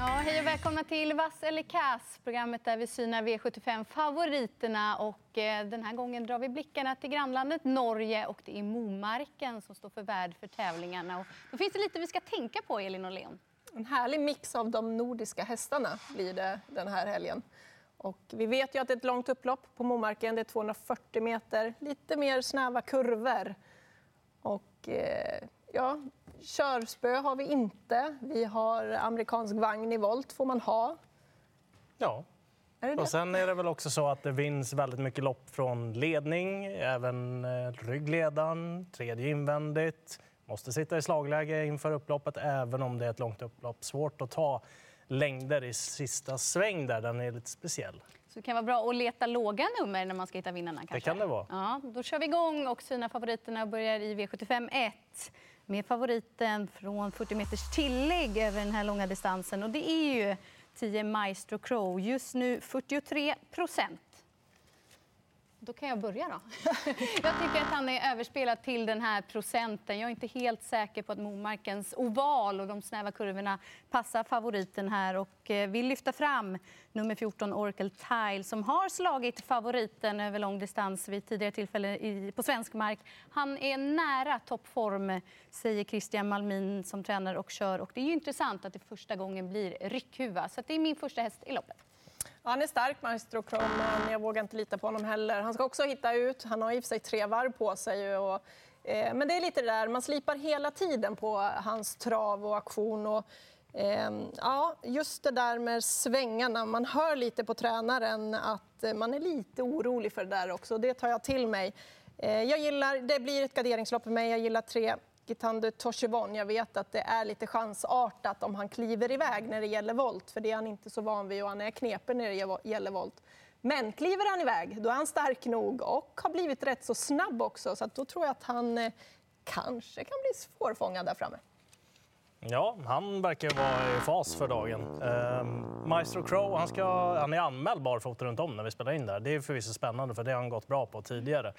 Ja, hej och välkomna till Vass eller kass, programmet där vi synar V75-favoriterna. Och eh, den här gången drar vi blickarna till grannlandet Norge och det är Momarken som står för värd för tävlingarna. Och då finns det lite vi ska tänka på, Elin och Leon. En härlig mix av de nordiska hästarna blir det den här helgen. Och vi vet ju att det är ett långt upplopp på Momarken, det är 240 meter, lite mer snäva kurvor. Och eh, ja, körspö har vi inte. Vi har amerikansk vagn i volt, får man ha. Ja. Är det det? Och sen är det väl också så att det vinns väldigt mycket lopp från ledning, även eh, ryggledaren, tredje invändigt. Måste sitta i slagläge inför upploppet, även om det är ett långt upplopp. Svårt att ta längder i sista sväng där, den är lite speciell. Så det kan vara bra att leta låga nummer när man ska hitta vinnarna. Kanske. kan det vara. Ja, då kör vi igång och synar favoriterna och börjar i V75 1 med favoriten från 40 meters tillägg över den här långa distansen. Och det är ju 10 Maestro Crow, just nu 43 procent. Då kan jag börja då. Jag tycker att han är överspelad till den här procenten. Jag är inte helt säker på att Momarkens oval och de snäva kurvorna passar favoriten här och eh, vill lyfta fram nummer 14 Oracle Tile som har slagit favoriten över lång distans vid tidigare tillfälle på svensk mark. Han är nära toppform, säger Christian Malmin som tränar och kör. Och det är ju intressant att det första gången blir ryckhuva. Så det är min första häst i loppet. Ja, han är stark, Maestro Chrome, men jag vågar inte lita på honom heller. Han ska också hitta ut. Han har i och för sig tre varv på sig. Och, eh, men det är lite det där, man slipar hela tiden på hans trav och aktion. Och, eh, ja, just det där med svängarna. Man hör lite på tränaren att man är lite orolig för det där också. Det tar jag till mig. Eh, jag gillar, det blir ett garderingslopp för mig. Jag gillar tre Gitando Toshivon. Jag vet att det är lite chansartat om han kliver iväg när det gäller volt, för det är han inte så van vid och han är knepen när det gäller volt. Men kliver han iväg, då är han stark nog och har blivit rätt så snabb också, så då tror jag att han eh, kanske kan bli svårfångad där framme. Ja, han verkar vara i fas för dagen. Eh, Maestro Crow, han, ska, han är anmäld barfota runt om när vi spelar in där. Det är förvisso spännande, för det har han gått bra på tidigare.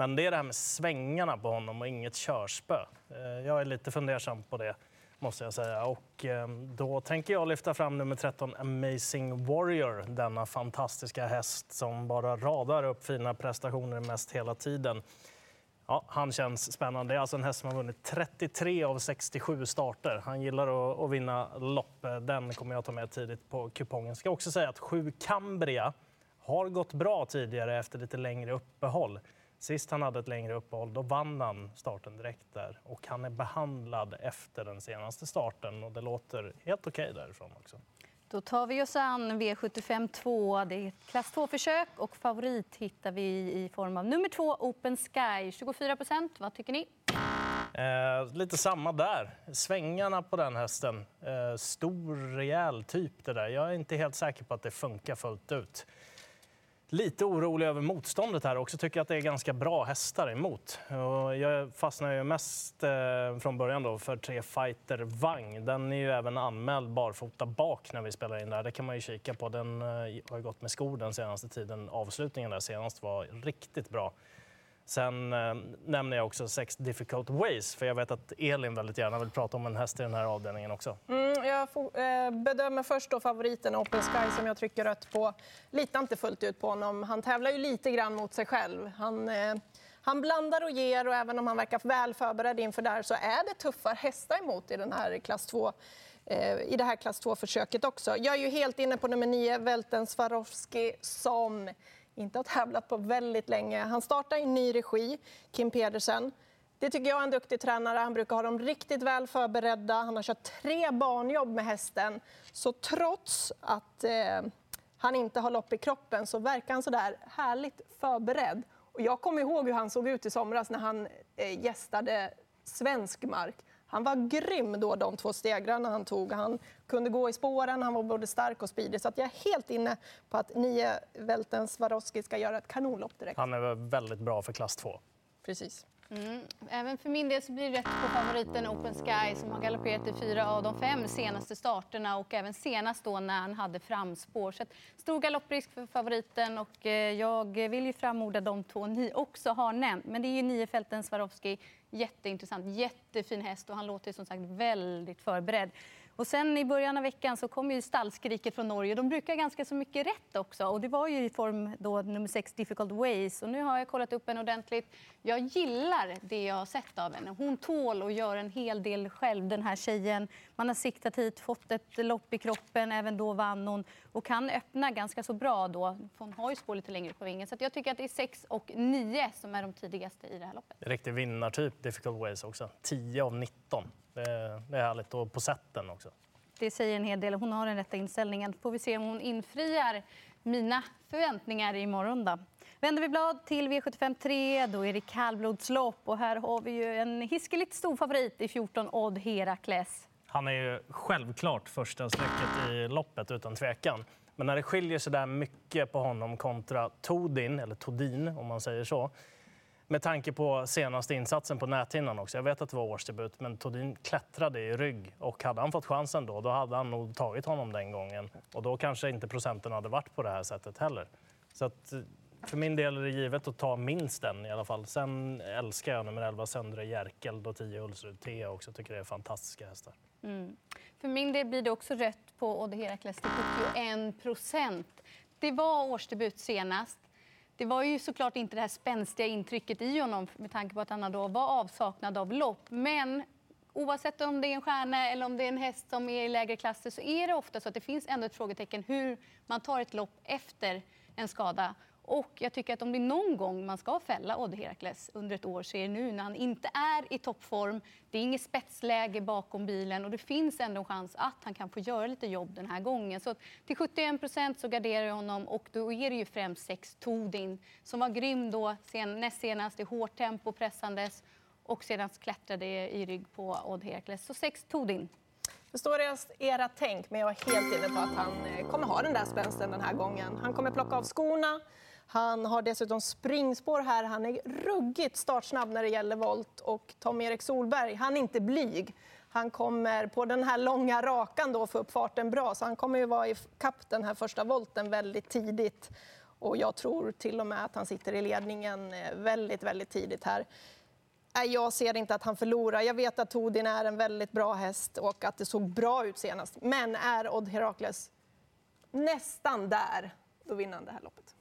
Men det är det här med svängarna på honom och inget körspö. Eh, jag är lite fundersam på det, måste jag säga. Och ehm, då tänker jag lyfta fram nummer 13, Amazing Warrior. Denna fantastiska häst som bara radar upp fina prestationer mest hela tiden. Ja, han känns spännande. Det är alltså en häst som har vunnit 33 av 67 starter. Han gillar att, att vinna lopp. Den kommer jag ta med tidigt på kupongen. Jag ska också säga att 7 Cambria har gått bra tidigare efter lite längre uppehåll. Sist han hade ett längre uppehåll då vann han starten direkt där och han är behandlad efter den senaste starten och det låter helt okej okay därifrån också. Då tar vi oss an V75 2. Det är ett klass 2-försök och favorit hittar vi i form av nummer 2, Open Sky. 24 procent. Vad tycker ni? Eh, lite samma där. Svängarna på den hästen. Eh, stor, rejäl typ det där. Jag är inte helt säker på att det funkar fullt ut. Lite orolig över motståndet här också. Tycker att det är ganska bra hästar emot. Och jag fastnar ju mest eh, från början då för tre fighter Vang. Den är ju även anmäld barfota bak när vi spelar in där. Det kan man ju kika på. Den eh, har ju gått med skor den senaste tiden. Avslutningen där senast var riktigt bra. Sen eh, nämner jag också Sex Difficult Ways, för jag vet att Elin väldigt gärna vill prata om en häst i den här avdelningen också. Mm, jag får, eh, bedömer först då favoriten Open Sky som jag trycker rött på. Litar inte fullt ut på honom. Han tävlar ju lite grann mot sig själv. Han, eh, han blandar och ger och även om han verkar väl förberedd inför det här så är det tuffa hästar emot i den här klass 2 eh, i det här klass 2-försöket också. Jag är ju helt inne på nummer 9, Velten Swarovski, som inte har tävlat på väldigt länge. Han startar i ny regi, Kim Pedersen. Det tycker jag är en duktig tränare. Han brukar ha dem riktigt väl förberedda. Han har kört tre banjobb med hästen. Så trots att eh, han inte har lopp i kroppen så verkar han så där härligt förberedd. Och jag kommer ihåg hur han såg ut i somras när han eh, gästade svensk mark. Han var grym då, de två stegrarna han tog. Han kunde gå i spåren, han var både stark och speedig. Så att jag är helt inne på att nio Välten Swarovski ska göra ett kanonlopp direkt. Han är väldigt bra för klass 2. Precis. Mm. Även för min del så blir det rätt på favoriten Open Sky som har galopperat i fyra av de fem senaste starterna och även senast då när han hade framspår. Så stor galopprisk för favoriten och eh, jag vill ju framorda de två ni också har nämnt. Men det är ju niofälten Swarovski. Jätteintressant, jättefin häst och han låter som sagt väldigt förberedd. Och sen i början av veckan så kom ju stallskriket från Norge. De brukar ganska så mycket rätt också. Och det var ju i form då nummer 6, Difficult Ways. Och nu har jag kollat upp henne ordentligt. Jag gillar det jag har sett av henne. Hon tål och gör en hel del själv, den här tjejen. Man har siktat hit, fått ett lopp i kroppen. Även då vann hon och kan öppna ganska så bra då. Hon har ju spår lite längre på vingen. Så jag tycker att det är 6 och 9 som är de tidigaste i det här loppet. Riktig vinnartyp, Difficult Ways också. 10 av 19. Det är, det är härligt. Och på sätten också. Det säger en hel del. Hon har den rätta inställningen. Får vi se om hon infriar mina förväntningar imorgon. Då. Vänder vi blad till V75 3, då är det kallblodslopp. Och här har vi ju en hiskeligt stor favorit i 14 Odd Herakles. Han är ju självklart första strecket i loppet utan tvekan. Men när det skiljer så där mycket på honom kontra Todin, eller Todin om man säger så, med tanke på senaste insatsen på näthinnan också. Jag vet att det var årsdebut, men Todin klättrade i rygg. Och hade han fått chansen då, då hade han nog tagit honom den gången. Och då kanske inte procenten hade varit på det här sättet heller. Så att, eh, för min del är det givet att ta minst den i alla fall. Sen älskar jag nummer 11 Söndre Jerkel och 10 Ulsrud T också. Tycker det är fantastiska hästar. Mm. För min del blir det också rött på Odd Herakles till 71 procent. Det var årsdebut senast. Det var ju såklart inte det här spänstiga intrycket i honom med tanke på att han då var avsaknad av lopp. Men oavsett om det är en stjärna eller om det är en häst som är i lägre klasser så är det ofta så att det finns ändå ett frågetecken hur man tar ett lopp efter en skada. Och jag tycker att om det är någon gång man ska fälla Odd Herakles under ett år så är det nu när han inte är i toppform. Det är inget spetsläge bakom bilen och det finns ändå en chans att han kan få göra lite jobb den här gången. Så till 71 procent så garderar jag honom och då är det ju främst sex Todin som var grym då sen, näst senast i hårt tempo pressandes och sedan klättrade i rygg på Odd Herakles. Så sex Todin. Det står era tänk, men jag är helt inne på att han eh, kommer ha den där spänsten den här gången. Han kommer plocka av skorna, han har dessutom springspår här. Han är ruggigt startsnabb när det gäller volt. Och Tom-Erik Solberg, han är inte blyg. Han kommer på den här långa rakan då få upp farten bra, så han kommer ju vara i kapp den här första volten väldigt tidigt. Och jag tror till och med att han sitter i ledningen eh, väldigt, väldigt tidigt här. Jag ser inte att han förlorar. Jag vet att Todin är en väldigt bra häst och att det såg bra ut senast. Men är Odd Herakles nästan där, då vinner han det här loppet.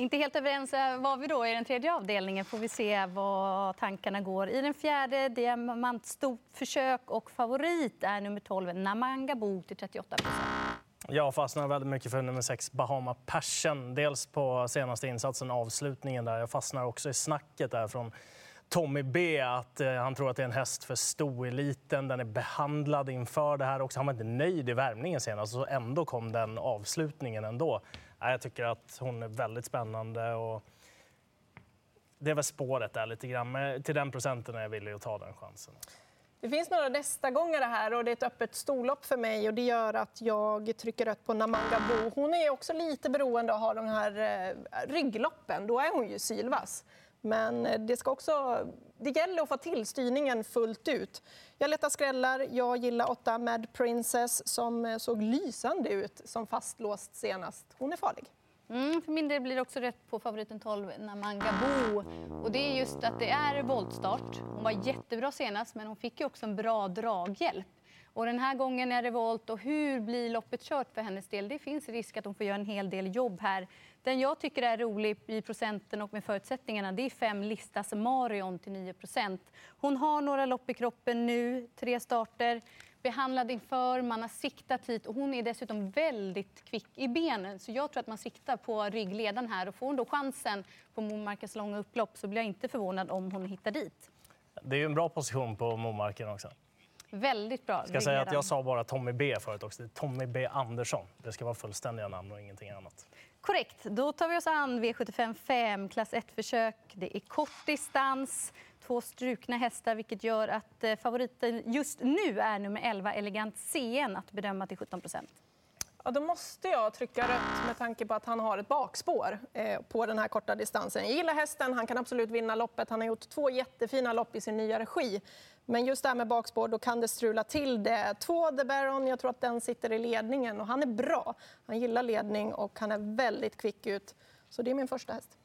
Inte helt överens eh, var vi då i den tredje avdelningen. Får vi se vad tankarna går. I den fjärde, diamantstort försök och favorit är nummer 12, Namangabo till 38 jag fastnar väldigt mycket för nummer 6, Bahama Passion. Dels på senaste insatsen, avslutningen där. Jag fastnar också i snacket där från Tommy B att eh, han tror att det är en häst för stoeliten. Den är behandlad inför det här också. Han var inte nöjd i värmningen senast, så ändå kom den avslutningen ändå. Jag tycker att hon är väldigt spännande. Och det är väl spåret där lite grann. Men till den procenten är jag villig att ta den chansen. Det finns några nästa gånger här och det är ett öppet storlopp för mig och det gör att jag trycker rött på Namanga Bo. Hon är också lite beroende av att ha de här eh, ryggloppen. Då är hon ju sylvass. Men eh, det, ska också, det gäller att få till styrningen fullt ut. Jag letar skrällar. Jag gillar åtta. Mad Princess som eh, såg lysande ut som fastlåst senast. Hon är farlig. Mm, för min del blir det också rätt på favoriten 12, Namangabo. Och det är just att det är voltstart. Hon var jättebra senast, men hon fick ju också en bra draghjälp. Och den här gången är det volt och hur blir loppet kört för hennes del? Det finns risk att hon får göra en hel del jobb här. Den jag tycker är rolig i procenten och med förutsättningarna det är fem Listas Marion till 9% Hon har några lopp i kroppen nu, tre starter behandlad inför, man har siktat hit och hon är dessutom väldigt kvick i benen. Så jag tror att man siktar på ryggledan här och får hon då chansen på Momarkens långa upplopp så blir jag inte förvånad om hon hittar dit. Det är en bra position på Momarken också. Väldigt bra. Ska säga att jag sa bara Tommy B förut också. Tommy B Andersson. Det ska vara fullständiga namn och ingenting annat. Korrekt. Då tar vi oss an V75 5, klass 1-försök. Det är kort distans, två strukna hästar vilket gör att eh, favoriten just nu är nummer 11, Elegant CN, att bedöma till 17 Ja, då måste jag trycka rött med tanke på att han har ett bakspår eh, på den här korta distansen. Jag gillar hästen, han kan absolut vinna loppet. Han har gjort två jättefina lopp i sin nya regi. Men just det här med bakspår, då kan det strula till det. Två The Baron, jag tror att den sitter i ledningen och han är bra. Han gillar ledning och han är väldigt kvick ut. Så det är min första häst.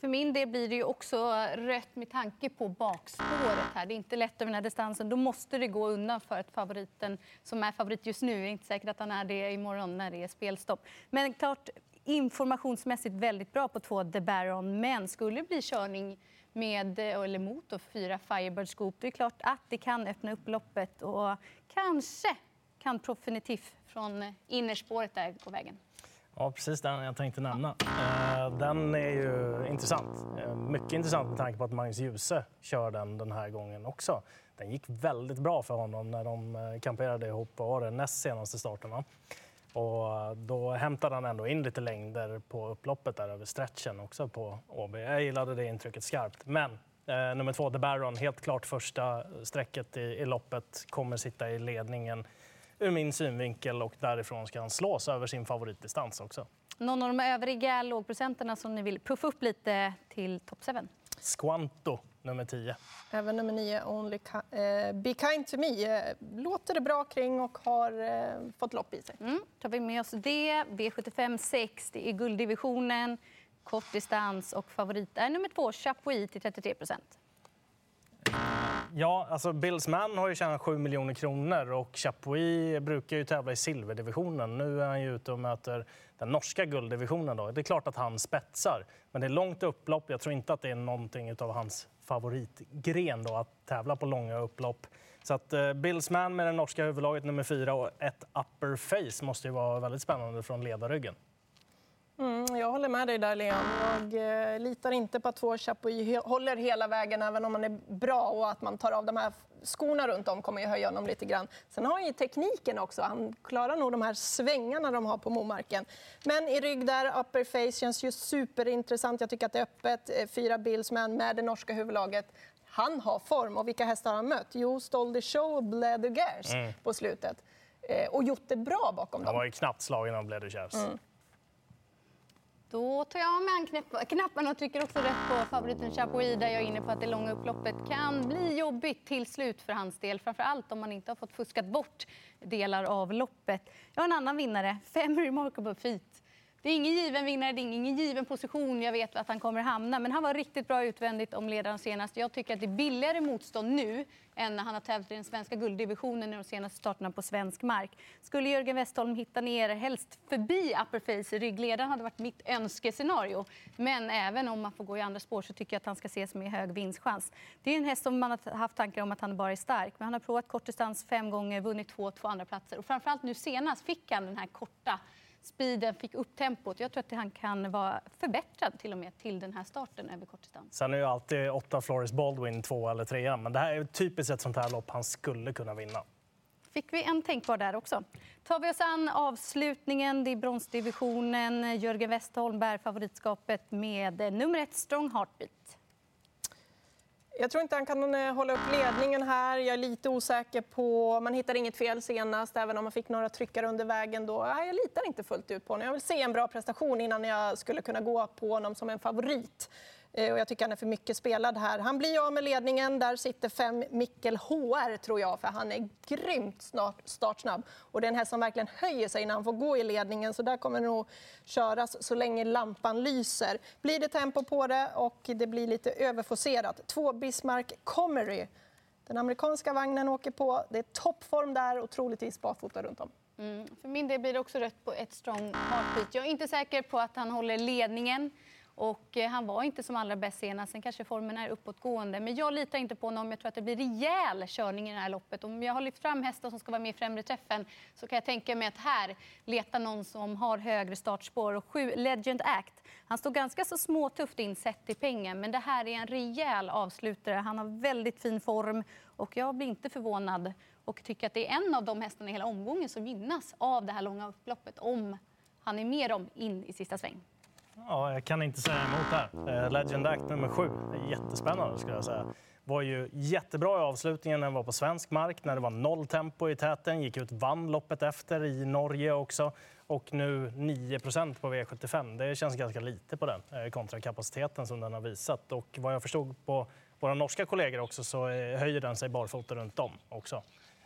För min del blir det ju också rött med tanke på bakspåret här. Det är inte lätt över den här distansen. Då måste det gå undan för att favoriten som är favorit just nu, är inte säkert att han är det imorgon när det är spelstopp. Men klart informationsmässigt väldigt bra på två The Baron. Men skulle det bli körning med, eller mot och fyra Firebird Scoop, det är klart att det kan öppna upp loppet och kanske kan Profinitiv från innerspåret där gå vägen. Ja, precis den jag tänkte nämna. Eh, den är ju intressant. Eh, mycket intressant med tanke på att Magnus Djuse kör den den här gången också. Den gick väldigt bra för honom när de eh, kamperade ihop på det näst senaste starten. Och då hämtade han ändå in lite längder på upploppet där över stretchen också på Åby. Jag gillade det intrycket skarpt. Men eh, nummer två, The Baron, helt klart första strecket i, i loppet, kommer sitta i ledningen ur min synvinkel och därifrån ska han slås över sin favoritdistans också. Någon av de övriga lågprocenterna som ni vill puffa upp lite till top 7? Squanto, nummer 10. Även nummer 9, Only eh, Be Kind To Me, eh, låter det bra kring och har eh, fått lopp i sig. Mm, tar vi med oss det. V75 6, det är gulddivisionen, kortdistans och favorit är nummer 2, Chapuis till 33 procent. Ja, alltså Bills Man har ju tjänat 7 miljoner kronor och Chapuis brukar ju tävla i silverdivisionen. Nu är han ju ute och möter den norska gulddivisionen. Då. Det är klart att han spetsar, men det är långt upplopp. Jag tror inte att det är någonting av hans favoritgren då, att tävla på långa upplopp. Så att eh, Bills Man med det norska huvudlaget nummer fyra och ett upper face måste ju vara väldigt spännande från ledarryggen. Jag håller med dig där, Leon. Jag eh, litar inte på att två Chapuis håller hela vägen, även om man är bra och att man tar av de här skorna runt om kommer ju höja honom lite grann. Sen har han ju tekniken också. Han klarar nog de här svängarna de har på Momarken. Men i rygg där, upper face, känns ju superintressant. Jag tycker att det är öppet. Eh, fyra Billsman med det norska huvudlaget. Han har form. Och vilka hästar har han mött? Jo, Stole the Show och Bled mm. på slutet. Eh, och gjort det bra bakom dem. Han var ju knappt slagen av Bled mm. Då tar jag med knappen och trycker också rätt på favoriten Chapuis där jag är inne på att det långa upploppet kan bli jobbigt till slut för hans del. Framför allt om man inte har fått fuskat bort delar av loppet. Jag har en annan vinnare, Fem Remarkable Feet. Det är ingen given vinnare, det är ingen given position jag vet att han kommer hamna. Men han var riktigt bra utvändigt om ledaren senast. Jag tycker att det är billigare motstånd nu än när han har tävlat i den svenska gulddivisionen i de senaste starterna på svensk mark. Skulle Jörgen Westholm hitta ner, helst förbi upperface i ryggledaren hade varit mitt önskescenario. Men även om man får gå i andra spår så tycker jag att han ska ses med hög vinstchans. Det är en häst som man har haft tankar om att han bara är stark. Men han har provat kortdistans fem gånger, vunnit två, två andra platser. Och framförallt nu senast fick han den här korta speeden, fick upp tempot. Jag tror att han kan vara förbättrad till och med till den här starten över kortdistans. Sen är ju alltid åtta Floris Baldwin två eller trea, men det här är typiskt ett sånt här lopp han skulle kunna vinna. Fick vi en tänkbar där också. Tar vi oss an avslutningen, det är bronsdivisionen. Jörgen Westholm bär favoritskapet med nummer ett, Strong Heartbeat. Jag tror inte han kan eh, hålla upp ledningen här. Jag är lite osäker på... Man hittar inget fel senast, även om man fick några tryckare under vägen. Då. Jag litar inte fullt ut på honom. Jag vill se en bra prestation innan jag skulle kunna gå på honom som en favorit. Eh, och jag tycker han är för mycket spelad här. Han blir av med ledningen. Där sitter fem Mikkel HR, tror jag, för han är grymt snart, startsnabb. Och det är en häst som verkligen höjer sig när han får gå i ledningen, så där kommer det nog köras så länge lampan lyser. Blir det tempo på det och det blir lite överforcerat. Två Bismarck Comery. Den amerikanska vagnen åker på. Det är toppform där och troligtvis barfota runt om. Mm. För min del blir det också rött på ett strong heartbeat. Jag är inte säker på att han håller ledningen. Och eh, han var inte som allra bäst senast. Sen kanske formen är uppåtgående. Men jag litar inte på honom. Jag tror att det blir rejäl körning i det här loppet. Om jag har lyft fram hästar som ska vara med i främre träffen så kan jag tänka mig att här leta någon som har högre startspår. Och sju Legend Act. Han står ganska så småtufft insett i pengen, Men det här är en rejäl avslutare. Han har väldigt fin form. Och jag blir inte förvånad och tycker att det är en av de hästarna i hela omgången som gynnas av det här långa upploppet om han är med dem in i sista sväng. Ja, jag kan inte säga emot där. Eh, Legend Act nummer sju jättespännande skulle jag säga. Var ju jättebra i avslutningen när den var på svensk mark, när det var noll tempo i täten. Gick ut, vann loppet efter i Norge också. Och nu 9% på V75. Det känns ganska lite på den eh, kontrakapaciteten kontra kapaciteten som den har visat. Och vad jag förstod på våra norska kollegor också så eh, höjer den sig barfota runt om också.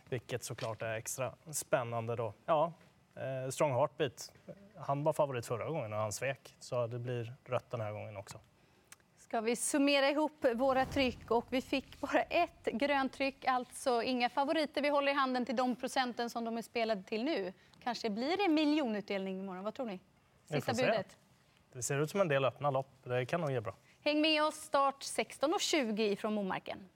Vilket såklart är extra spännande då. Ja, Eh, strong Heartbeat, han var favorit förra gången och han svek. Så det blir rött den här gången också. Ska vi summera ihop våra tryck? Och vi fick bara ett grönt tryck, alltså inga favoriter. Vi håller i handen till de procenten som de är spelade till nu. Kanske blir det miljonutdelning imorgon. Vad tror ni? Sista får se. budet. Det ser ut som en del öppna lopp. Det kan nog ge bra. Häng med oss, start 16.20 från Momarken.